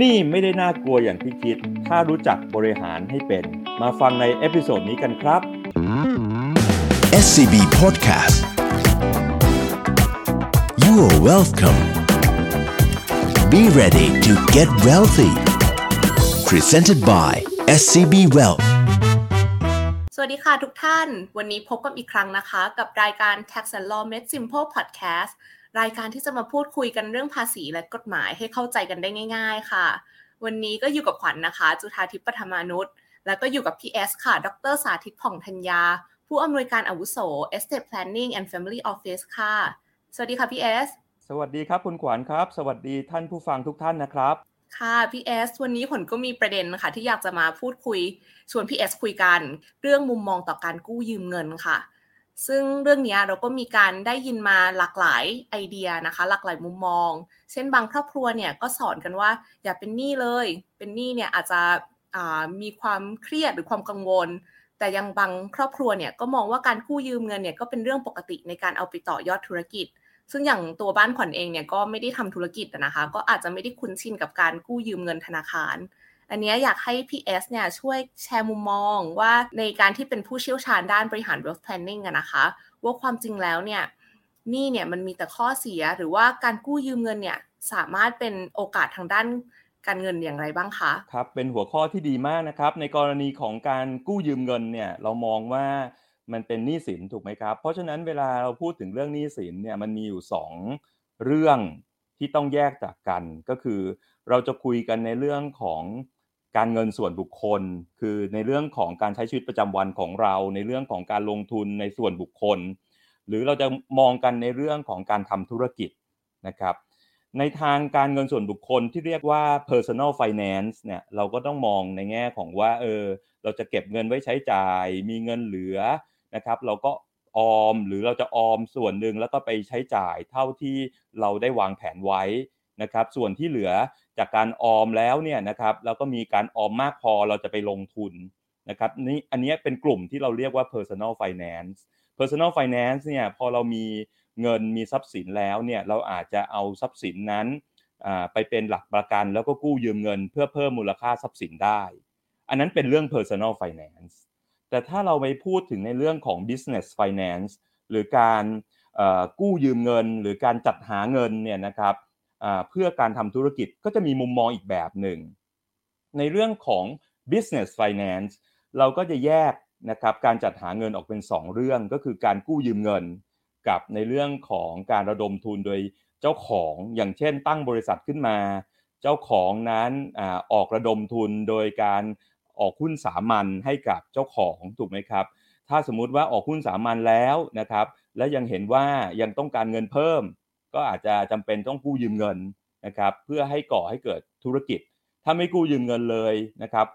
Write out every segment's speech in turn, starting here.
นี่ไม่ได้น่ากลัวอย่างที่คิด ถ้ารู้จักบริหารให้เป็น มาฟังใน episode นี้กันครับ SCB Podcast You are welcome Be ready to get wealthy Presented by SCB Wealth สวัสดีค่ะทุกท่าน วันนี้พบกันอีกครั้งนะคะ กับรายการ Tax and Law Made Simple Podcast รายการที่จะมาพูดคุยกันเรื่องภาษีและกฎหมายให้เข้าใจกันได้ง่าย ๆ ค่ะ วันนี้ก็อยู่กับขวัญนนะคะ จุธาทิพย์ปฐมานุษย์แล้วก็อยู่กับพี่เอสค่ะ ดรสาธิตผ่องธัญญา ผู้อำนวยการอาวุโส Estate Planning and Family Office ค่ะ สวัสดีค่ะพี่เอสสวัสดีครับคุณขวัญครับ สวัสดีท่านผู้ฟังทุกท่านนะครับค่ะพี่เอสวันนี้ผลก็มีประเด็นค่ะที่อยากจะมาพูดคุยชวนพี่เอสคุยกัน เรื่องมุมมองต่อการกู้ยืมเงินค่ะ ซึ่งเรื่องนี้เราก็มีการได้ยินมาหลากหลายไอเดียนะคะ หลากหลายมุมมอง เช่นบางครอบครัวเนี่ยก็สอนกันว่าอย่าเป็นหนี้เลย เป็นหนี้เนี่ยอาจจะมีความเครียดหรือความกังวล แต่ยังบางครอบครัวเนี่ยก็มองว่าการกู้ยืมเงินเนี่ยก็เป็นเรื่องปกติในการเอาไปต่อยอดธุรกิจ ซึ่งอย่างตัวบ้านขวัญเองเนี่ยก็ไม่ได้ทำธุรกิจนะคะ ก็อาจจะไม่ได้คุ้นชินกับการกู้ยืมเงินธนาคาร อันนี้อยากให้พี่เอสเนี่ยช่วยแชร์มุมมองว่าในการที่เป็นผู้เชี่ยวชาญด้านบริหาร wealth planning นะคะ ว่าความจริงแล้วเนี่ยนี่เนี่ยมันมีแต่ข้อเสียหรือว่าการกู้ยืมเงินเนี่ยสามารถเป็นโอกาสทางด้านการเงินอย่างไรบ้างคะครับเป็นหัวข้อที่ดีมากนะครับในกรณีของการกู้ยืมเงินเนี่ยเรามองว่ามันเป็นหนี้สินถูกไหมครับ เพราะฉะนั้นเวลาเราพูดถึงเรื่องหนี้สินเนี่ยมันมีอยู่ 2 เรื่องที่ต้องแยกจากกัน ก็คือเราจะคุยกันในเรื่องของ การเงินส่วนบุคคล คือในเรื่องของการใช้ชีวิตประจำวันของเรา ในเรื่องของการลงทุนในส่วนบุคคล หรือเราจะมองกันในเรื่องของการทำธุรกิจนะครับในทางการเงินส่วนบุคคลที่เรียกว่า personal finance เนี่ยเราก็ต้องมองในแง่ของว่าเออเราจะเก็บเงินไว้ใช้จ่าย มีเงินเหลือนะครับ เราก็ออมหรือเราจะออมส่วนหนึ่งแล้วก็ไปใช้จ่ายเท่าที่เราได้วางแผนไว้นะครับ ส่วนที่เหลือ จากการออมแล้วเนี่ยนะครับแล้วก็มีการออมมากพอเราจะไปลงทุนนะครับนี่อันนี้เป็นกลุ่มที่เราเรียกว่า personal finance personal finance เนี่ยพอเรามีเงินมีทรัพย์สินแล้วเนี่ยเราอาจจะเอาทรัพย์สินนั้นไปเป็นหลักประกัน แล้วก็กู้ยืมเงินเพื่อเพิ่มมูลค่าทรัพย์สินได้ อันนั้นเป็นเรื่อง personal finance แต่ถ้าเราไปพูดถึงในเรื่องของ business finance หรือการกู้ยืมเงิน หรือการจัดหาเงินเนี่ยนะครับ เพื่อการทำธุรกิจก็จะมีมุมมองอีกแบบหนึ่ง ในเรื่องของ business finance เราก็จะแยกนะครับการจัดหาเงินออกเป็น 2 เรื่องก็คือการกู้ยืมเงิน กับในเรื่องของการระดมทุนโดยเจ้าของอย่างเช่น ตั้งบริษัทขึ้นมา เจ้าของนั้นอออกระดมทุนโดยการออกหุ้นสามัญให้กับเจ้าของถูกไหมครับ ถ้าสมมุติว่าออกหุ้นสามัญแล้วนะครับ และยังเห็นว่ายังต้องการเงินเพิ่ม ก็อาจจะจำเป็นต้องกู้ยืมเงินนะครับเพื่อให้ก่อให้เกิดธุรกิจ ถ้าไม่กู้ยืมเงินเลยนะครับ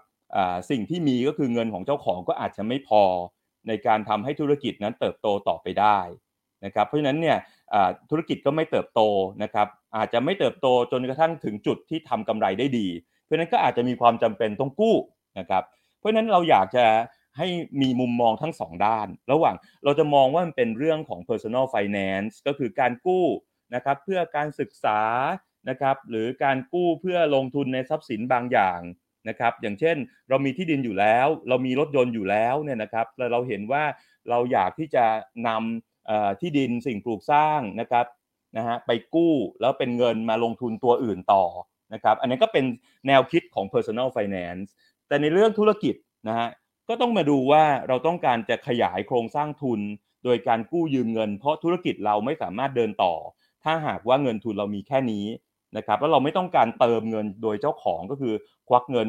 สิ่งที่มีก็คือเงินของเจ้าของก็อาจจะไม่พอในการทำให้ธุรกิจนั้นเติบโตต่อไปได้นะครับเพราะฉะนั้นเนี่ยธุรกิจก็ไม่เติบโตนะครับอาจจะไม่เติบโตจนกระทั่งถึงจุดที่ทำกำไรได้ดี เพราะฉะนั้นก็อาจจะมีความจำเป็นต้องกู้นะครับเพราะฉะนั้นเราอยากจะให้มีมุมมองทั้งสองด้าน ระหว่างเราจะมองว่ามันเป็นเรื่องของ personal finance ก็คือการกู้ นะครับเพื่อการศึกษานะครับหรือการกู้เพื่อลงทุนในทรัพย์สินบางอย่างนะครับอย่างเช่นเรามีที่ดินอยู่แล้ว เรามีรถยนต์อยู่แล้วเนี่ยนะครับแล้วเราเห็นว่าเราอยากที่จะนำที่ดินสิ่งปลูกสร้างนะครับนะฮะไปกู้แล้วเป็นเงินมาลงทุนตัวอื่นต่อนะครับอันนี้ก็เป็นแนวคิดของ personal finance แต่ในเรื่องธุรกิจนะฮะก็ต้องมาดูว่าเราต้องการจะขยายโครงสร้างทุน โดยการกู้ยืมเงิน เพราะธุรกิจเราไม่สามารถเดินต่อ ถ้าหากว่าเงินทุนเรามีแค่นี้นะครับแล้วเราไม่ต้องการเติมเงินโดยเจ้าของก็คือควักเงิน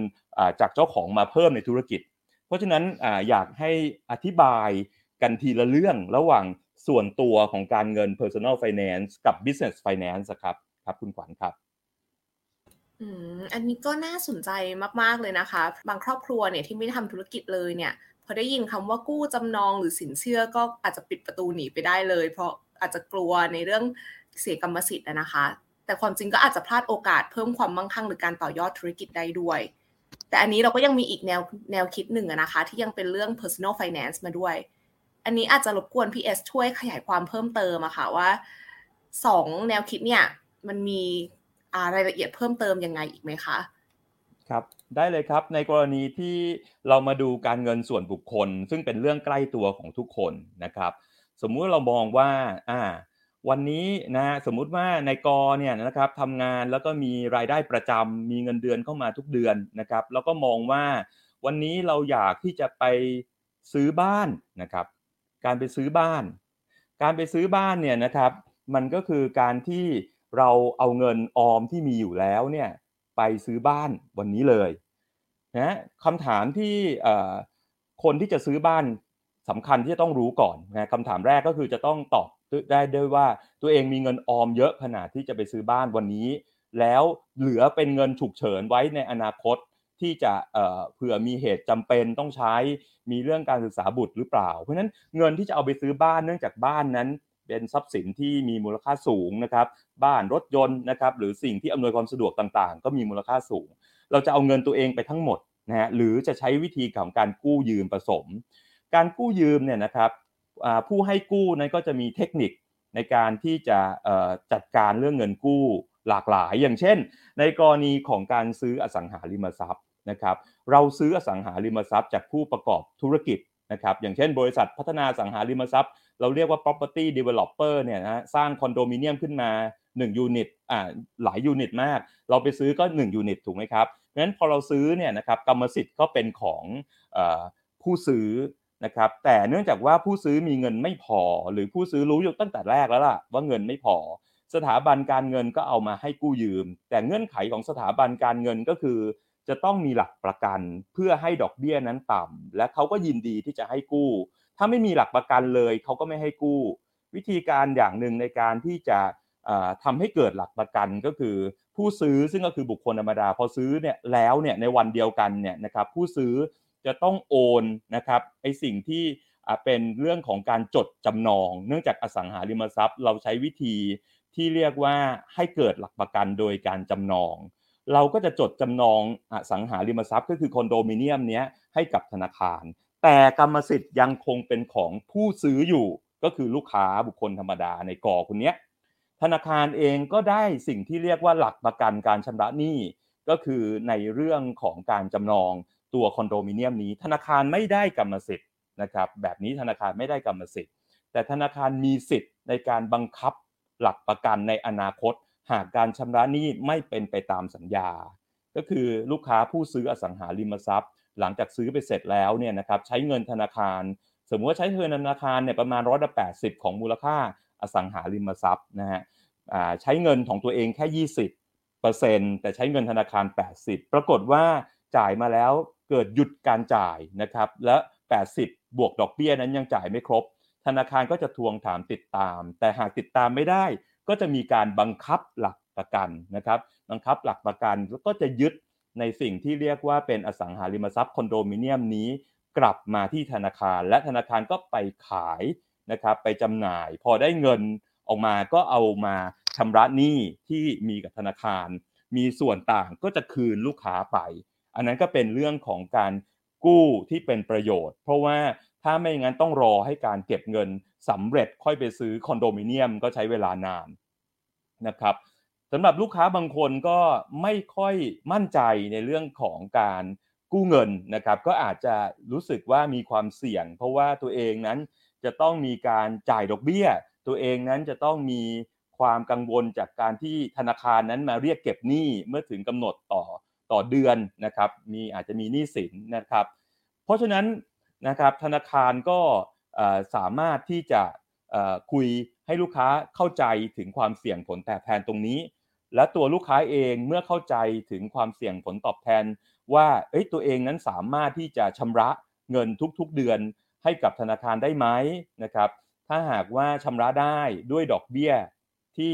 จากเจ้าของมาเพิ่มในธุรกิจ เพราะฉะนั้นอยากให้อธิบายกันทีละเรื่องระหว่างส่วนตัวของการเงิน personal finance กับ business finance ครับครับคุณขวัญครับอืมอันนี้ก็น่าสนใจมาก ๆ เลยนะคะ บางครอบครัวเนี่ยที่ไม่ได้ทำธุรกิจเลยเนี่ยพอได้ยินคำว่ากู้จำนองหรือสินเชื่อก็อาจจะปิดประตูหนีไปได้เลย เพราะอาจจะกลัวในเรื่อง เสียกรรมสิทธิ์นะคะ แต่ความจริงก็อาจจะพลาดโอกาสเพิ่มความมั่งคั่งหรือการต่อยอดธุรกิจได้ด้วย แต่อันนี้เราก็ยังมีอีกแนวแนวคิดหนึ่งนะคะ ที่ยังเป็นเรื่อง personal finance มาด้วย อันนี้อาจจะรบกวนพี่เอสช่วยขยายความเพิ่มเติมอะค่ะว่าสองแนวคิดเนี่ยมันมีรายละเอียดเพิ่มเติมยังไงอีกไหมคะครับได้เลยครับในกรณีที่เรามาดูการเงินส่วนบุคคล ซึ่งเป็นเรื่องใกล้ตัวของทุกคนนะครับ สมมุติเรามองว่าอ่า วันนี้นะสมมุติว่าในกอเนี่ยนะครับทำงานแล้วก็มีรายได้ประจำมีเงินเดือนเข้ามาทุกเดือนนะครับ แล้วก็มองว่าวันนี้เราอยากที่จะไปซื้อบ้านนะครับ การไปซื้อบ้าน การไปซื้อบ้านเนี่ยนะครับมันก็คือการที่เราเอาเงินออมที่มีอยู่แล้วเนี่ยไปซื้อบ้านวันนี้เลยนะคำถามที่คนที่จะซื้อบ้านสำคัญที่จะต้องรู้ก่อนนะคำถามแรกก็คือจะต้องตอบ ได้ด้วยว่าตัวเองมีเงินออมเยอะขนาดที่จะไปซื้อบ้านวันนี้ แล้วเหลือเป็นเงินฉุกเฉินไว้ในอนาคตที่จะเผื่อมีเหตุจำเป็นต้องใช้มีเรื่องการศึกษาบุตรหรือเปล่า เพราะฉะนั้นเงินที่จะเอาไปซื้อบ้านเนื่องจากบ้านนั้น เป็นทรัพย์สินที่มีมูลค่าสูงนะครับ บ้านรถยนต์นะครับหรือสิ่งที่อำนวยความสะดวกต่างๆ ก็มีมูลค่าสูง เราจะเอาเงินตัวเองไปทั้งหมดนะฮะหรือจะใช้วิธีของการกู้ยืมผสม การกู้ยืมเนี่ยนะครับ ผู้ให้กู้นั้นก็จะมีเทคนิคในการที่จะจัดการเรื่องเงินกู้หลากหลาย อย่างเช่น ในกรณีของการซื้ออสังหาริมทรัพย์นะครับ เราซื้ออสังหาริมทรัพย์ จากผู้ประกอบธุรกิจนะครับ อย่างเช่น บริษัทพัฒนาอสังหาริมทรัพย์ เราเรียกว่า property developer เนี่ยนะสร้างคอนโดมิเนียมขึ้นมา1ยูนิตอ่าหลายยูนิตมาก เราไปซื้อก็1ยูนิตถูกไหมครับเพราะฉะนั้นพอเราซื้อเนี่ยนะครับกรรมสิทธิ์ก็เป็นของผู้ซื้อ นะครับแต่เนื่องจากว่าผู้ซื้อมีเงินไม่พอ หรือผู้ซื้อรู้อยู่ตั้งแต่แรกแล้วล่ะ ว่าเงินไม่พอ สถาบันการเงินก็เอามาให้กู้ยืม แต่เงื่อนไขของสถาบันการเงินก็คือ จะต้องมีหลักประกันเพื่อให้ดอกเบี้ยนั้นต่ำและเขาก็ยินดีที่จะให้กู้ ถ้าไม่มีหลักประกันเลยเขาก็ไม่ให้กู้ วิธีการอย่างหนึ่งในการที่จะทำให้เกิดหลักประกันก็คือ ผู้ซื้อซึ่งก็คือบุคคลธรรมดา พอซื้อเนี่ยแล้วเนี่ยในวันเดียวกันเนี่ยนะครับผู้ซื้อ จะต้องโอนนะครับไอสิ่งที่เป็นเรื่องของการจดจำนอง เนื่องจากอสังหาริมทรัพย์ เราใช้วิธีที่เรียกว่าให้เกิดหลักประกันโดยการจำนอง เราก็จะจดจำนองอสังหาริมทรัพย์ ก็คือคอนโดมิเนียมนี้ให้กับธนาคาร แต่กรรมสิทธิ์ยังคงเป็นของผู้ซื้ออยู่ก็คือลูกค้าบุคคลธรรมดาในกอคนนี้ธนาคารเองก็ได้สิ่งที่เรียกว่าหลักประกันการชำระหนี้ก็คือในเรื่องของการจำนอง ตัวคอนโดมิเนียมนี้ ธนาคารไม่ได้กรรมสิทธิ์นะครับแบบนี้ธนาคารไม่ได้กรรมสิทธิ์ แต่ธนาคารมีสิทธิ์ในการบังคับหลักประกันในอนาคต หากการชำระหนี้ไม่เป็นไปตามสัญญา ก็คือลูกค้าผู้ซื้ออสังหาริมทรัพย์ หลังจากซื้อไปเสร็จแล้วเนี่ยนะครับใช้เงินธนาคาร สมมติว่าใช้เงินธนาคารเนี่ยประมาณร้อยละแปดสิบของมูลค่าอสังหาริมทรัพย์นะฮะใช้เงินของตัวเองแค่ยี่สิบเปอร์เซ็นต์แต่ใช้เงินธนาคาร 80 ปรากฏว่าจ่ายมาแล้ว เกิดหยุดการจ่ายนะครับและ 80 บวกดอกเบี้ยนั้นยังจ่ายไม่ครบ ธนาคารก็จะทวงถามติดตาม แต่หากติดตามไม่ได้ ก็จะมีการบังคับหลักประกันนะครับบังคับหลักประกันแล้วก็จะยึดในสิ่งที่เรียกว่าเป็นอสังหาริมทรัพย์คอนโดมิเนียมนี้กลับมาที่ธนาคาร และธนาคารก็ไปขายนะครับไปจำหน่าย พอได้เงินออกมาก็เอามาชำระหนี้ที่มีกับธนาคาร มีส่วนต่างก็จะคืนลูกค้าไป อันนั้นก็เป็นเรื่องของการกู้ที่เป็นประโยชน์ เพราะว่าถ้าไม่งั้นต้องรอให้การเก็บเงินสำเร็จค่อยไปซื้อคอนโดมิเนียมก็ใช้เวลานานนะครับสำหรับลูกค้าบางคนก็ไม่ค่อยมั่นใจในเรื่องของการกู้เงินนะครับ ก็อาจจะรู้สึกว่ามีความเสี่ยง เพราะว่าตัวเองนั้นจะต้องมีการจ่ายดอกเบี้ย ตัวเองนั้นจะต้องมีความกังวลจากการที่ธนาคารนั้นมาเรียกเก็บหนี้เมื่อถึงกำหนดต่อ ต่อเดือนนะครับมีอาจจะมีหนี้สินนะครับ เพราะฉะนั้นนะครับธนาคารก็สามารถที่จะคุยให้ลูกค้าเข้าใจถึงความเสี่ยงผลตอบแทนตรงนี้ และตัวลูกค้าเองเมื่อเข้าใจถึงความเสี่ยงผลตอบแทน ว่าตัวเองนั้นสามารถที่จะชำระเงินทุกๆเดือนให้กับธนาคารได้ไหมนะครับ ถ้าหากว่าชำระได้ด้วยดอกเบี้ยที่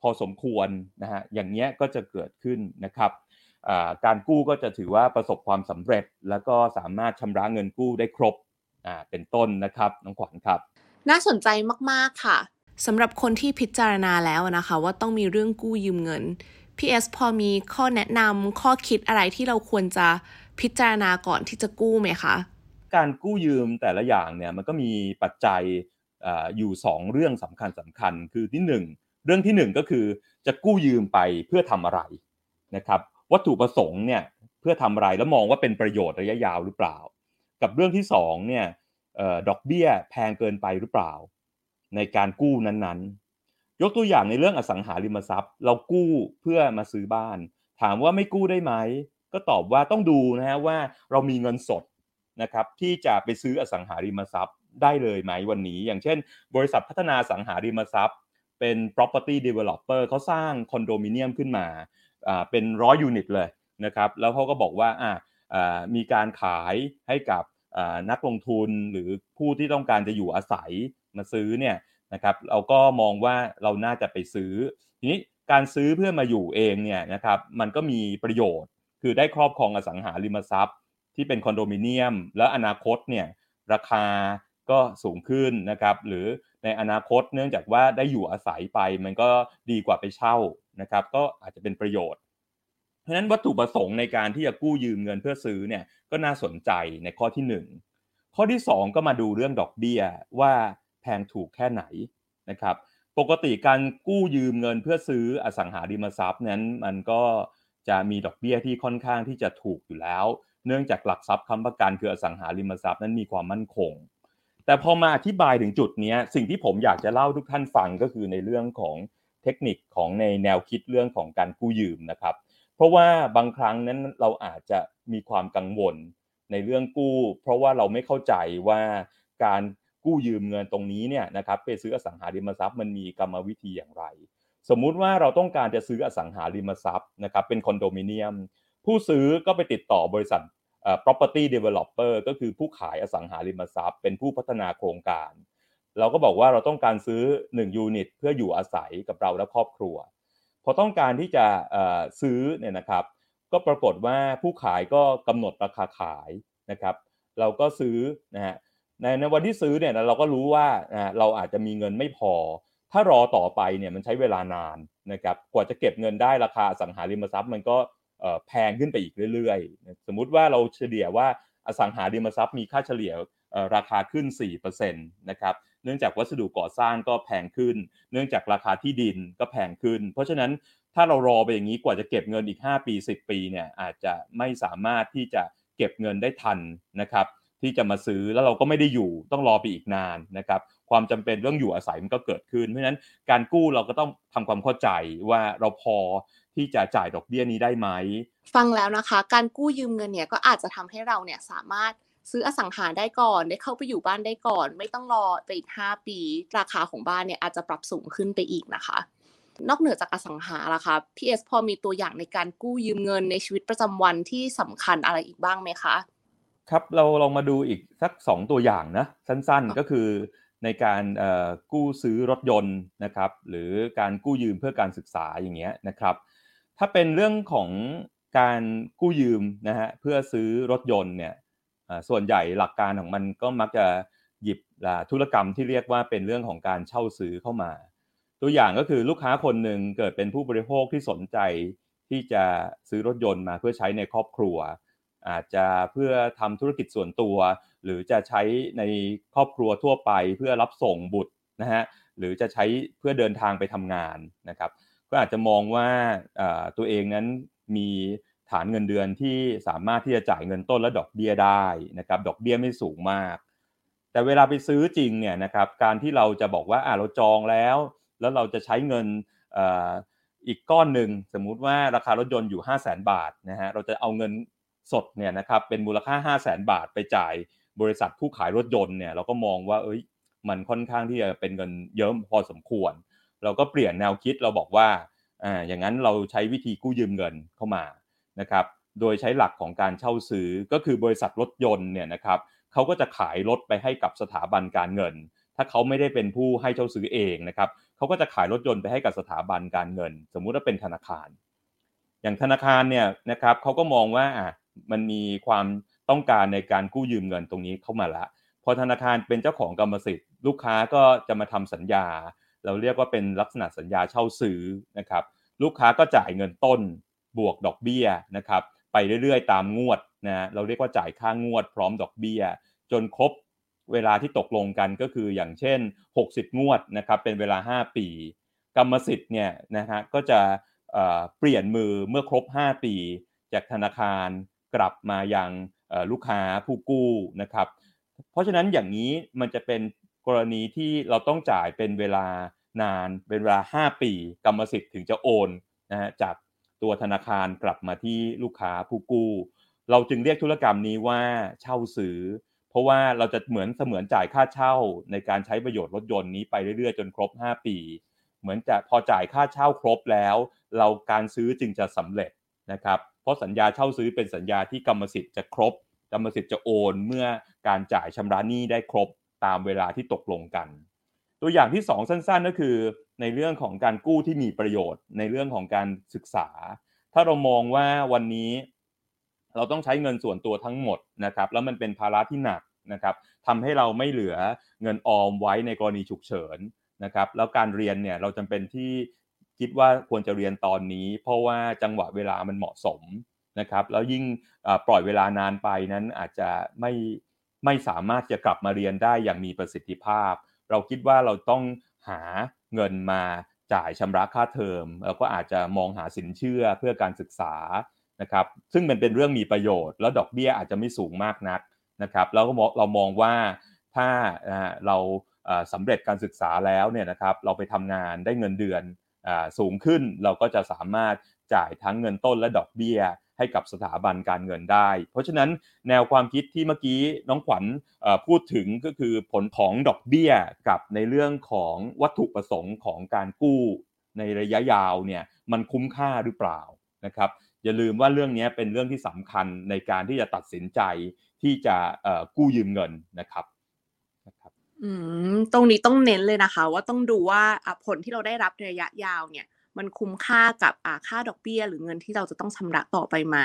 พอสมควรนะฮะอย่างเงี้ยก็จะเกิดขึ้นนะครับ การกู้ก็จะถือว่าประสบความสำเร็จ แล้วก็สามารถชำระเงินกู้ได้ครบเป็นต้นนะครับน้องขวัญครับ น่าสนใจมากๆค่ะสำหรับคนที่พิจารณาแล้วนะคะ ว่าต้องมีเรื่องกู้ยืมเงินพีเอสพอมีข้อแนะนำข้อคิดอะไรที่เราควรจะพิจารณาก่อนที่จะกู้ไหมคะ การกู้ยืมแต่ละอย่างเนี่ยมันก็มีปัจจัยอยู่ 2 เรื่องสำคัญสำคัญ คือที่ 1 เรื่องที่ 1 ก็คือจะกู้ยืมไปเพื่อทำอะไรนะครับ วัตถุประสงค์เนี่ยเพื่อทำอะไรแล้วมองว่าเป็นประโยชน์ระยะยาวหรือเปล่า กับเรื่องที่สองเนี่ยดอกเบี้ยแพงเกินไปหรือเปล่า ในการกู้นั้นๆ ยกตัวอย่างในเรื่องอสังหาริมทรัพย์ เรากู้เพื่อมาซื้อบ้าน ถามว่าไม่กู้ได้ไหมก็ตอบว่าต้องดูนะฮะว่าเรามีเงินสดนะครับที่จะไปซื้ออสังหาริมทรัพย์ได้เลยไหมวันนี้ อย่างเช่น บริษัทพัฒนาสังหาริมทรัพย์ เป็น property developer เขาสร้างคอนโดมิเนียมขึ้นมา เป็นร้อยยูนิตเลยนะครับแล้วเขาก็บอกว่ามีการขายให้กับนักลงทุนหรือผู้ที่ต้องการจะอยู่อาศัยมาซื้อเนี่ยนะครับเราก็มองว่าเราน่าจะไปซื้อ ทีนี้การซื้อเพื่อมาอยู่เองเนี่ยนะครับมันก็มีประโยชน์ คือได้ครอบครองอสังหาริมทรัพย์ ที่เป็นคอนโดมิเนียม แล้วอนาคตเนี่ยราคา ก็สูงขึ้นนะครับหรือในอนาคตเนื่องจากว่าได้อยู่อาศัยไปมันก็ดีกว่าไปเช่านะครับก็อาจจะเป็นประโยชน์ เพราะฉะนั้นวัตถุประสงค์ในการที่จะกู้ยืมเงินเพื่อซื้อเนี่ยก็น่าสนใจในข้อที่ 1 ข้อที่ 2 ก็มาดูเรื่องดอกเบี้ยว่าแพงถูกแค่ไหนนะครับปกติการกู้ยืมเงินเพื่อซื้ออสังหาริมทรัพย์นั้นมันก็จะมีดอกเบี้ยที่ค่อนข้างที่จะถูกอยู่แล้ว เนื่องจากหลักทรัพย์ค้ำประกันคืออสังหาริมทรัพย์นั้นมีความมั่นคง แต่พอมาอธิบายถึงจุดนี้สิ่งที่ผมอยากจะเล่าทุกท่านฟังก็คือในเรื่องของเทคนิคของในแนวคิดเรื่องของการกู้ยืมนะครับ เพราะว่าบางครั้งนั้นเราอาจจะมีความกังวลในเรื่องกู้ เพราะว่าเราไม่เข้าใจว่าการกู้ยืมเงินตรงนี้เนี่ยนะครับไปซื้ออสังหาริมทรัพย์มันมีกรรมวิธีอย่างไร สมมุติว่าเราต้องการจะซื้ออสังหาริมทรัพย์นะครับเป็นคอนโดมิเนียม ผู้ซื้อก็ไปติดต่อบริษัท property developer ก็คือผู้ขายอสังหาริมทรัพย์ เป็นผู้พัฒนาโครงการ เราก็บอกว่าเราต้องการซื้อ1ยูนิตเพื่ออยู่อาศัยกับเราและครอบครัว พอต้องการที่จะซื้อเนี่ยนะครับ ก็ปรากฏว่าผู้ขายก็กำหนดราคาขายนะครับ เราก็ซื้อนะฮะในในวันที่ซื้อเนี่ยเราก็รู้ว่าเราอาจจะมีเงินไม่พอ ถ้ารอต่อไปเนี่ยมันใช้เวลานานนะครับ กว่าจะเก็บเงินได้ราคาสังหาริมทรัพย์มันก็ แพงขึ้นไปอีกเรื่อยๆ สมมุติว่าเราเฉลี่ยว่าอสังหาริมทรัพย์มีค่าเฉลี่ยราคาขึ้น 4%นะครับเนื่องจากวัสดุก่อสร้างก็แพงขึ้น เนื่องจากราคาที่ดินก็แพงขึ้น เพราะฉะนั้นถ้าเรารอไปอย่างนี้กว่าจะเก็บเงินอีก 5 ปี 10 ปีเนี่ยอาจจะไม่สามารถที่จะเก็บเงินได้ทันนะครับที่จะมาซื้อแล้วเราก็ไม่ได้อยู่ต้องรอไปอีกนานนะครับ ความจำเป็นเรื่องอยู่อาศัยมันก็เกิดขึ้น เพราะฉะนั้นการกู้เราก็ต้องทำความเข้าใจว่าเราพอที่จะจ่ายดอกเบี้ยนี้ได้ไหม ฟังแล้วนะคะ การกู้ยืมเงินเนี่ยก็อาจจะทำให้เราเนี่ยสามารถซื้ออสังหาได้ก่อน ได้เข้าไปอยู่บ้านได้ก่อน ไม่ต้องรอไปอีก5ปี ราคาของบ้านเนี่ยอาจจะปรับสูงขึ้นไปอีกนะคะ นอกเหนือจากอสังหาล่ะคะพี่เอสพอมีตัวอย่างในการกู้ยืมเงินในชีวิตประจำวันที่สำคัญอะไรอีกบ้างไหมคะ ครับเราลองมาดูอีกสัก 2 ตัวอย่างนะสั้นๆก็คือ ในการกู้ซื้อรถยนต์นะครับ หรือการกู้ยืมเพื่อการศึกษาอย่างเงี้ยนะครับ ถ้าเป็นเรื่องของการกู้ยืมนะฮะเพื่อซื้อรถยนต์เนี่ยส่วนใหญ่หลักการของมันก็มักจะหยิบธุรกรรมที่เรียกว่าเป็นเรื่องของการเช่าซื้อเข้ามา ตัวอย่างก็คือลูกค้าคนหนึ่งเกิดเป็นผู้บริโภคที่สนใจที่จะซื้อรถยนต์มาเพื่อใช้ในครอบครัว อาจจะเพื่อทำธุรกิจส่วนตัว หรือจะใช้ในครอบครัวทั่วไปเพื่อรับส่งบุตรนะฮะหรือจะใช้เพื่อเดินทางไปทำงานนะครับ ก็อาจจะมองว่าตัวเองนั้นมีฐานเงินเดือนที่สามารถที่จะจ่ายเงินต้นและดอกเบี้ยได้นะครับ ดอกเบี้ยไม่สูงมาก แต่เวลาไปซื้อจริงเนี่ยนะครับ การที่เราจะบอกว่าอ่าเราจองแล้ว แล้วเราจะใช้เงินอีกก้อนหนึ่งสมมุติว่าราคารถยนต์อยู่ 5 0 0 0 0 0บาทนะฮะเราจะเอาเงิน สดเนี่ยนะครับเป็นมูลค่า 5 0 0แสนบาทไปจ่ายบริษัทผู้ขายรถยนต์เนี่ยเราก็มองว่าเอ้ยมันค่อนข้างที่จะเป็นเงินเยอะพอสมควร เราก็เปลี่ยนแนวคิดเราบอกว่าอ่าอย่างนั้นเราใช้วิธีกู้ยืมเงินเข้ามานะครับโดยใช้หลักของการเช่าซื้อก็คือบริษัทรถยนต์เนี่ยนะครับเขาก็จะขายรถไปให้กับสถาบันการเงิน ถ้าเขาไม่ได้เป็นผู้ให้เช่าซื้อเองนะครับเขาก็จะขายรถยนต์ไปให้กับสถาบันการเงิน สมมุติว่าเป็นธนาคาร อย่างธนาคารเนี่ยนะครับเขาก็มองว่าอะ มันมีความต้องการในการกู้ยืมเงินตรงนี้เข้ามาละพอธนาคารเป็นเจ้าของกรรมสิทธิ์ ลูกค้าก็จะมาทำสัญญา เราเรียกว่าเป็นลักษณะสัญญาเช่าซื้อนะครับลูกค้าก็จ่ายเงินต้นบวกดอกเบี้ยนะครับไปเรื่อยๆ ตามงวดนะเราเรียกว่าจ่ายค่างวดพร้อมดอกเบี้ย จนครบเวลาที่ตกลงกันก็คืออย่างเช่น 60 งวดนะครับเป็นเวลา 5 ปี กรรมสิทธิ์เนี่ยนะฮะก็จะเปลี่ยนมือเมื่อครบ 5 ปี จากธนาคาร กลับมายังลูกค้าผู้กู้นะครับ เพราะฉะนั้นอย่างนี้มันจะเป็นกรณีที่เราต้องจ่ายเป็นเวลานานเป็นเวลา 5 ปี กรรมสิทธิ์ถึงจะโอนนะฮะจากตัวธนาคารกลับมาที่ลูกค้าผู้กู้ เราจึงเรียกธุรกรรมนี้ว่าเช่าซื้อ เพราะว่าเราจะเหมือนเสมือนจ่ายค่าเช่าในการใช้ประโยชน์รถยนต์นี้ไปเรื่อยๆ จนครบ 5 ปี เหมือนจะพอจ่ายค่าเช่าครบแล้ว เราการซื้อจึงจะสำเร็จนะครับ เพราะสัญญาเช่าซื้อเป็นสัญญาที่กรรมสิทธิ์จะครบ กรรมสิทธิ์จะโอน เมื่อการจ่ายชำระหนี้ได้ครบตามเวลาที่ตกลงกัน ตัวอย่างที่ 2 สั้นๆ ก็คือ ในเรื่องของการกู้ที่มีประโยชน์ ในเรื่องของการศึกษา ถ้าเรามองว่าวันนี้ เราต้องใช้เงินส่วนตัวทั้งหมดนะครับ แล้วมันเป็นภาระที่หนักนะครับทำให้เราไม่เหลือเงินออมไว้ในกรณีฉุกเฉินนะครับแล้วการเรียนเนี่ยเราจำเป็นที่ คิดว่าควรจะเรียนตอนนี้ เพราะว่าจังหวะเวลามันเหมาะสมนะครับแล้วยิ่งปล่อยเวลานานไปนั้นอาจจะไม่ไม่สามารถจะกลับมาเรียนได้อย่างมีประสิทธิภาพ เราคิดว่าเราต้องหาเงินมาจ่ายชำระค่าเทอมแล้วก็อาจจะมองหาสินเชื่อเพื่อการศึกษานะครับซึ่งมันเป็นเรื่องมีประโยชน์ แล้วดอกเบี้ยอาจจะไม่สูงมากนักนะครับแล้วก็เรามองว่าถ้าเราสำเร็จการศึกษาแล้วเนี่ยนะครับเราไปทำงานได้เงินเดือน สูงขึ้นเราก็จะสามารถจ่ายทั้งเงินต้นและดอกเบี้ยให้กับสถาบันการเงินได้ เพราะฉะนั้นแนวความคิดที่เมื่อกี้น้องขวัญพูดถึงก็คือผลของดอกเบี้ยกับในเรื่องของวัตถุประสงค์ของการกู้ในระยะยาวเนี่ยมันคุ้มค่าหรือเปล่านะครับอย่าลืมว่าเรื่องนี้เป็นเรื่องที่สำคัญในการที่จะตัดสินใจที่จะกู้ยืมเงินนะครับ อืมตรงนี้ต้องเน้นเลยนะคะ ว่าต้องดูว่าผลที่เราได้รับในระยะยาวเนี่ย มันคุ้มค่ากับค่าดอกเบี้ย หรือเงินที่เราจะต้องชำระต่อไปไหม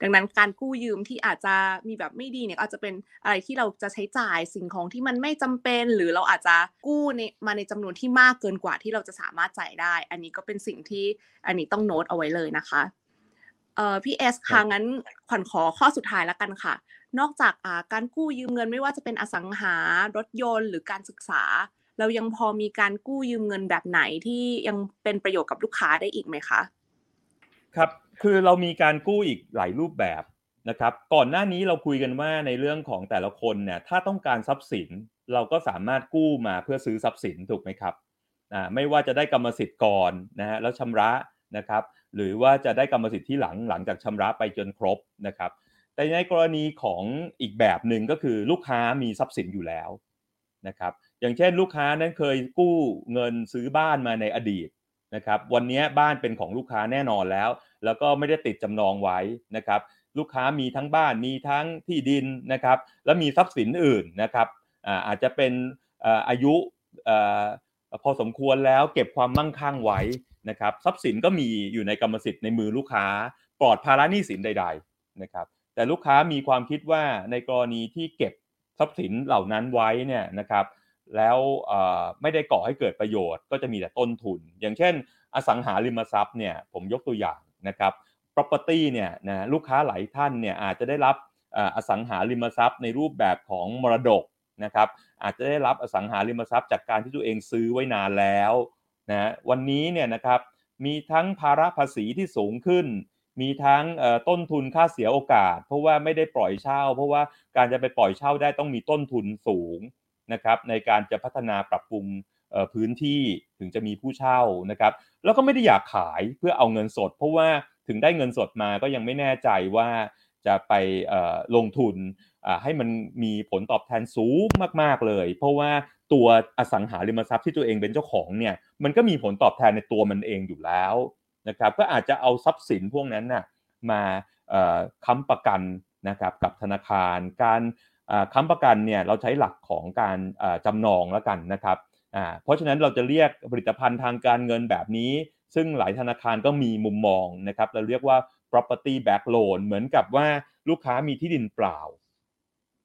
ดังนั้นการกู้ยืมที่อาจจะมีแบบไม่ดีเนี่ยอาจจะเป็นอะไรที่เราจะใช้จ่ายสิ่งของที่มันไม่จำเป็น หรือเราอาจจะกู้ในมาในจำนวนที่มากเกินกว่าที่เราจะสามารถจ่ายได้ อันนี้ก็เป็นสิ่งที่อันนี้ต้องโน้ตเอาไว้เลยนะคะ เอ่อพี่เอสค่ะงั้นขวัญขอข้อสุดท้ายแล้วกันค่ะ นอกจากการกู้ยืมเงินไม่ว่าจะเป็นอสังหารถยนต์ หรือการศึกษา เรายังพอมีการกู้ยืมเงินแบบไหนที่ยังเป็นประโยชน์กับลูกค้าได้อีกไหมคะครับคือเรามีการกู้อีกหลายรูปแบบนะครับก่อนหน้านี้เราคุยกันว่าในเรื่องของแต่ละคนเนี่ยถ้าต้องการทรัพย์สินเราก็สามารถกู้มาเพื่อซื้อทรัพย์สินถูกไหมครับอ่าไม่ว่าจะได้กรรมสิทธิ์ก่อนนะฮะแล้วชำระนะครับหรือว่าจะได้กรรมสิทธิ์ที่หลังหลังจากชำระไปจนครบนะครับ แต่ในกรณีของอีกแบบหนึ่งก็คือลูกค้ามีทรัพย์สินอยู่แล้วนะครับอย่างเช่นลูกค้านั้นเคยกู้เงินซื้อบ้านมาในอดีตนะครับวันนี้บ้านเป็นของลูกค้าแน่นอนแล้ว แล้วก็ไม่ได้ติดจำนองไว้นะครับลูกค้ามีทั้งบ้านมีทั้งที่ดินนะครับแล้วมีทรัพย์สินอื่นนะครับอาจจะเป็นอายุพอสมควรแล้วเก็บความมั่งคั่งไว้นะครับทรัพย์สินก็มีอยู่ในกรรมสิทธิ์ในมือลูกค้า ปลอดภาระหนี้สินใด ๆนะครับ แต่ลูกค้ามีความคิดว่าในกรณีที่เก็บทรัพย์สินเหล่านั้นไว้เนี่ยนะครับแล้วไม่ได้ก่อให้เกิดประโยชน์ ก็จะมีแต่ต้นทุน อย่างเช่น อสังหาริมทรัพย์เนี่ยผมยกตัวอย่างนะครับ property เนี่ยนะลูกค้าหลายท่านเนี่ยอาจจะได้รับอสังหาริมทรัพย์ ในรูปแบบของมรดกนะครับอาจจะได้รับอสังหาริมทรัพย์ จากการที่ตัวเองซื้อไว้นานแล้วนะวันนี้เนี่ยนะครับมีทั้งภาระภาษีที่สูงขึ้น มีทั้งต้นทุนค่าเสียโอกาส เพราะว่าไม่ได้ปล่อยเช่า เพราะว่าการจะไปปล่อยเช่าได้ต้องมีต้นทุนสูงนะครับในการจะพัฒนาปรับปรุงพื้นที่ถึงจะมีผู้เช่านะครับแล้วก็ไม่ได้อยากขายเพื่อเอาเงินสด เพราะว่าถึงได้เงินสดมาก็ยังไม่แน่ใจว่าจะไปลงทุนให้มันมีผลตอบแทนสูงมาก ๆเลย เพราะว่าตัวอสังหาริมทรัพย์ที่ตัวเองเป็นเจ้าของเนี่ยมันก็มีผลตอบแทนในตัวมันเองอยู่แล้ว นะครับก็อาจจะเอาทรัพย์สินพวกนั้นนะมาค้ำประกันนะครับกับธนาคาร การค้ำประกันเนี่ยเราใช้หลักของการจำนองแล้วกันนะครับเพราะฉะนั้นเราจะเรียกผลิตภัณฑ์ทางการเงินแบบนี้ ซึ่งหลายธนาคารก็มีมุมมองนะครับเราเรียกว่า property back loan เหมือนกับว่าลูกค้ามีที่ดินเปล่า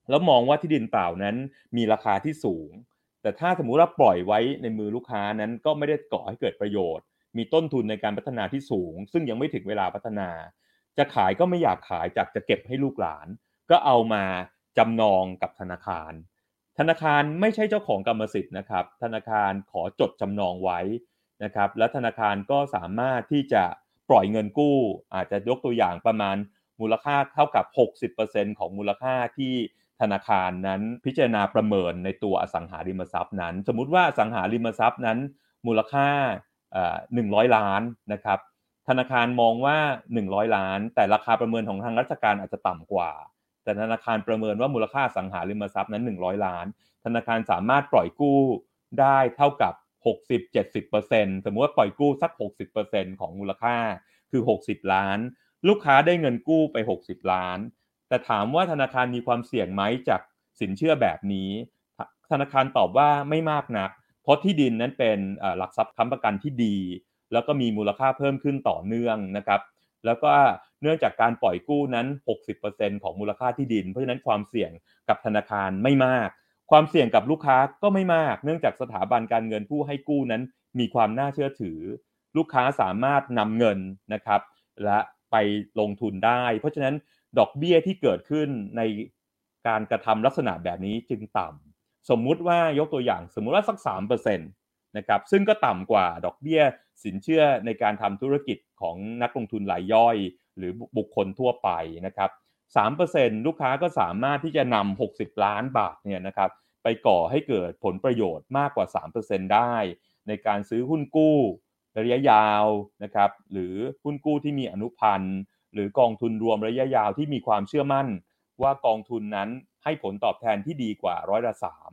แล้วมองว่าที่ดินเปล่านั้นมีราคาที่สูง แต่ถ้าสมมุติว่าปล่อยไว้ในมือลูกค้านั้นก็ไม่ได้ก่อให้เกิดประโยชน์ มีต้นทุนในการพัฒนาที่สูง ซึ่งยังไม่ถึงเวลาพัฒนา จะขายก็ไม่อยากขายจากจะเก็บให้ลูกหลาน ก็เอามาจำนองกับธนาคาร ธนาคารไม่ใช่เจ้าของกรรมสิทธิ์นะครับ ธนาคารขอจดจำนองไว้นะครับ และธนาคารก็สามารถที่จะปล่อยเงินกู้ อาจจะยกตัวอย่างประมาณมูลค่าเท่ากับ 60%ของมูลค่าที่ธนาคารนั้นพิจารณาประเมินในตัวอสังหาริมทรัพย์นั้น สมมุติว่าอสังหาริมทรัพย์นั้น มูลค่า หนึ่งร้อยล้านนะครับธนาคารมองว่า 100 ล้าน แต่ราคาประเมินของทางราชการอาจจะต่ำกว่า แต่ธนาคารประเมินว่ามูลค่าสังหาริมทรัพย์นั้น 100 ล้าน ธนาคารสามารถปล่อยกู้ได้เท่ากับ 60-70%สมมติว่าปล่อยกู้สัก 60%ของมูลค่าคือ 60 ล้าน ลูกค้าได้เงินกู้ไป 60 ล้าน แต่ถามว่าธนาคารมีความเสี่ยงไหมจากสินเชื่อแบบนี้ ธนาคารตอบว่าไม่มากนัก เพราะที่ดินนั้นเป็นหลักทรัพย์ค้ำประกันที่ดี แล้วก็มีมูลค่าเพิ่มขึ้นต่อเนื่องนะครับ แล้วก็เนื่องจากการปล่อยกู้นั้น 60%ของมูลค่าที่ดิน เพราะฉะนั้นความเสี่ยงกับธนาคารไม่มาก ความเสี่ยงกับลูกค้าก็ไม่มาก เนื่องจากสถาบันการเงินผู้ให้กู้นั้น มีความน่าเชื่อถือ ลูกค้าสามารถนำเงินนะครับ และไปลงทุนได้ เพราะฉะนั้นดอกเบี้ยที่เกิดขึ้นในการกระทำลักษณะแบบนี้จึงต่ำ สมมุติว่ายกตัวอย่างสมมุติว่าสัก3%นะครับซึ่งก็ต่ำกว่าดอกเบี้ยสินเชื่อในการทำธุรกิจของนักลงทุนรายย่อย หรือบุคคลทั่วไปนะครับ3%ลูกค้าก็สามารถที่จะนำ60 ล้านบาทเนี่ยนะครับไปก่อให้เกิดผลประโยชน์มากกว่า 3%ได้ ในการซื้อหุ้นกู้ระยะยาวนะครับหรือหุ้นกู้ที่มีอนุพันธ์ หรือกองทุนรวมระยะยาวที่มีความเชื่อมั่นว่ากองทุนนั้น ให้ผลตอบแทนที่ดีกว่าร้อยละสาม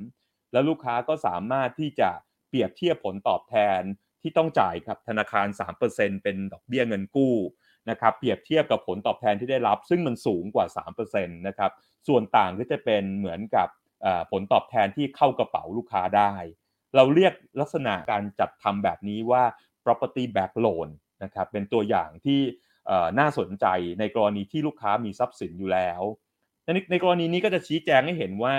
แล้วลูกค้าก็สามารถที่จะเปรียบเทียบผลตอบแทนที่ต้องจ่ายกับธนาคาร 3%เป็นดอกเบี้ยเงินกู้นะครับเปรียบเทียบกับผลตอบแทนที่ได้รับ ซึ่งมันสูงกว่า3%นะครับส่วนต่างก็จะเป็นเหมือนกับผลตอบแทนที่เข้ากระเป๋าลูกค้าได้ เราเรียกลักษณะการจัดทำแบบนี้ว่า property back loan นะครับเป็นตัวอย่างที่น่าสนใจในกรณีที่ลูกค้ามีทรัพย์สินอยู่แล้ว ในในกรณีนี้ก็จะชี้แจงให้เห็นว่า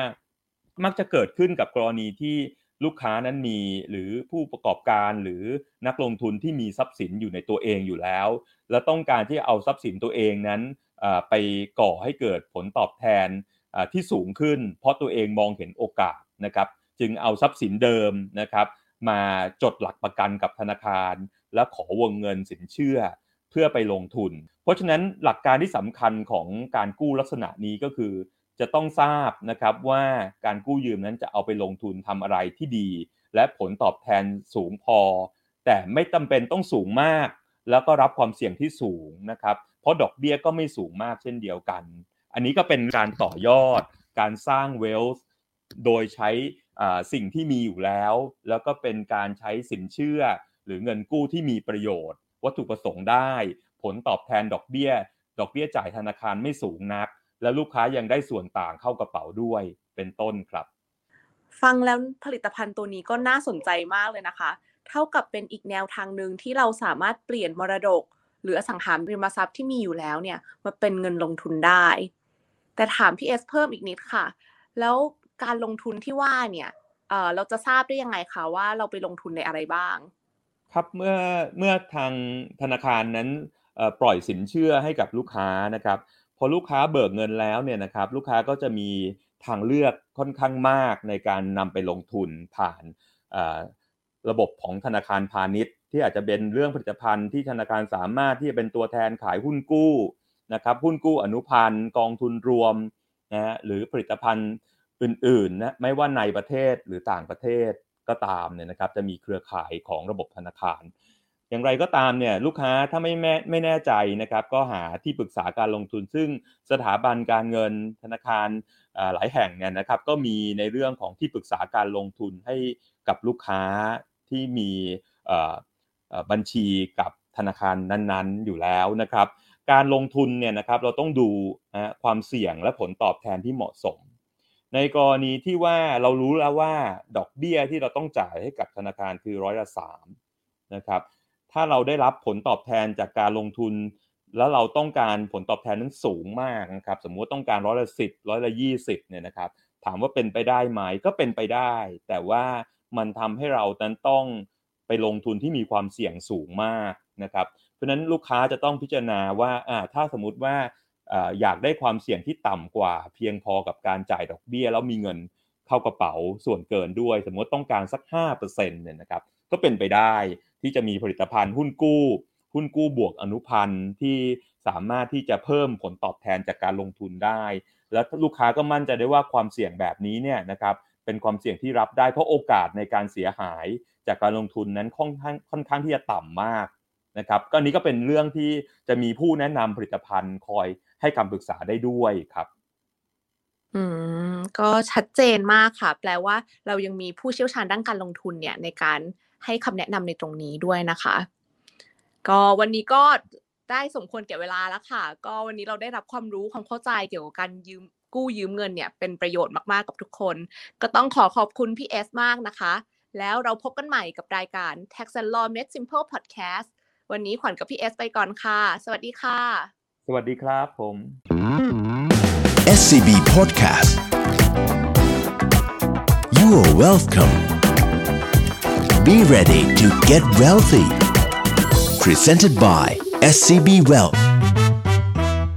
มักจะเกิดขึ้นกับกรณีที่ลูกค้านั้นมีหรือผู้ประกอบการหรือนักลงทุนที่มีทรัพย์สินอยู่ในตัวเองอยู่แล้ว และต้องการที่เอาทรัพย์สินตัวเองนั้นไปก่อให้เกิดผลตอบแทนที่สูงขึ้น เพราะตัวเองมองเห็นโอกาสนะครับ จึงเอาทรัพย์สินเดิมนะครับ มาจดหลักประกันกับธนาคาร และขอวงเงินสินเชื่อ เพื่อไปลงทุน เพราะฉะนั้นหลักการที่สำคัญของการกู้ลักษณะนี้ก็คือ จะต้องทราบนะครับว่าการกู้ยืมนั้นจะเอาไปลงทุนทำอะไรที่ดี และผลตอบแทนสูงพอ แต่ไม่จาเป็นต้องสูงมาก แล้วก็รับความเสี่ยงที่สูงนะครับ เพราะดอกเบี้ยก็ไม่สูงมากเช่นเดียวกัน อันนี้ก็เป็นการต่อยอด การสร้างเวลส์โดยใช้สิ่งที่มีอยู่แล้ว แล้วก็เป็นการใช้สินเชื่อหรือเงินกู้ที่มีประโยชน์ วัตถุประสงค์ได้ ผลตอบแทนดอกเบี้ย ดอกเบี้ยจ่ายธนาคารไม่สูงนัก และลูกค้ายังได้ส่วนต่างเข้ากระเป๋าด้วยเป็นต้นครับ ฟังแล้วผลิตภัณฑ์ตัวนี้ก็น่าสนใจมากเลยนะคะ เท่ากับเป็นอีกแนวทางหนึ่งที่เราสามารถเปลี่ยนมรดก หรืออสังหาริมทรัพย์ที่มีอยู่แล้วเนี่ยมาเป็นเงินลงทุนได้ แต่ถามพี่เอสเพิ่มอีกนิดค่ะ แล้วการลงทุนที่ว่าเนี่ยเเราจะทราบได้ยังไงคะว่าเราไปลงทุนในอะไรบ้าง ครับเมื่อเมื่อทางธนาคารนั้นปล่อยสินเชื่อให้กับลูกค้านะครับ พอลูกค้าเบิกเงินแล้วเนี่ยนะครับ ลูกค้าก็จะมีทางเลือกค่อนข้างมากในการนำไปลงทุนผ่านระบบของธนาคารพาณิชย์ ที่อาจจะเป็นเรื่องผลิตภัณฑ์ที่ธนาคารสามารถที่จะเป็นตัวแทนขายหุ้นกู้นะครับหุ้นกู้อนุพันธ์กองทุนรวมนะฮะหรือผลิตภัณฑ์อื่นๆนะไม่ว่าในประเทศหรือต่างประเทศ ก็ตามเนี่ยนะครับจะมีเครือข่ายของระบบธนาคาร อย่างไรก็ตามเนี่ยลูกค้าถ้าไม่แม่ไม่แน่ใจนะครับก็หาที่ปรึกษาการลงทุน ซึ่งสถาบันการเงินธนาคารหลายแห่งเนี่ยนะครับก็มีในเรื่องของที่ปรึกษาการลงทุนให้กับลูกค้าที่มีบัญชีกับธนาคารนั้นๆ อยู่แล้วนะครับ การลงทุนเนี่ยนะครับเราต้องดูความเสี่ยงและผลตอบแทนที่เหมาะสม ในกรณีที่ว่าเรารู้แล้วว่าดอกเบี้ยที่เราต้องจ่ายให้กับธนาคารคือร้อยละสามนะครับ ถ้าเราได้รับผลตอบแทนจากการลงทุน แล้วเราต้องการผลตอบแทนนั้นสูงมากนะครับ สมมุติต้องการร้อยละสิบร้อยละยี่สิบเนี่ยนะครับ ถามว่าเป็นไปได้ไหมก็เป็นไปได้ แต่ว่ามันทำให้เรานั้นต้องไปลงทุนที่มีความเสี่ยงสูงมากนะครับ เพราะฉะนั้นลูกค้าจะต้องพิจารณาว่าถ้าสมมติว่า อยากได้ความเสี่ยงที่ต่ำกว่า เพียงพอกับการจ่ายดอกเบี้ย แล้วมีเงินเข้ากระเป๋าส่วนเกินด้วย สมมติต้องการสัก5%เนี่ยนะครับก็เป็นไปได้ที่จะมีผลิตภัณฑ์หุ้นกู้ หุ้นกู้บวกอนุพันธ์ที่สามารถที่จะเพิ่มผลตอบแทนจากการลงทุนได้ แล้วลูกค้าก็มั่นใจได้ว่าความเสี่ยงแบบนี้เนี่ยนะครับเป็นความเสี่ยงที่รับได้เพราะโอกาสในการเสียหายจากการลงทุนนั้นค่อนข้างค่อนข้างที่จะต่ำมาก นะครับก็นี้ก็เป็นเรื่องที่จะมีผู้แนะนำผลิตภัณฑ์คอยให้คำปรึกษาได้ด้วยครับ อืม ก็ชัดเจนมากค่ะ แปลว่าเรายังมีผู้เชี่ยวชาญด้านการลงทุนเนี่ย ในการให้คำแนะนำในตรงนี้ด้วยนะคะ ก็วันนี้ก็ได้สมควรแก่เวลาแล้วค่ะ ก็วันนี้เราได้รับความรู้ความเข้าใจเกี่ยวกับการยืมกู้ยืมเงินเนี่ย เป็นประโยชน์มากๆกับทุกคน ก็ต้องขอขอบคุณพี่เอสมากนะคะ แล้วเราพบกันใหม่กับรายการ Tax and Law Made Simple Podcast วันนี้ขวัญกับพี่เอสไปก่อนค่ะ สวัสดีค่ะ สวัสดีครับผม SCB Podcast You are welcome Be ready to get wealthy Presented by SCB Wealth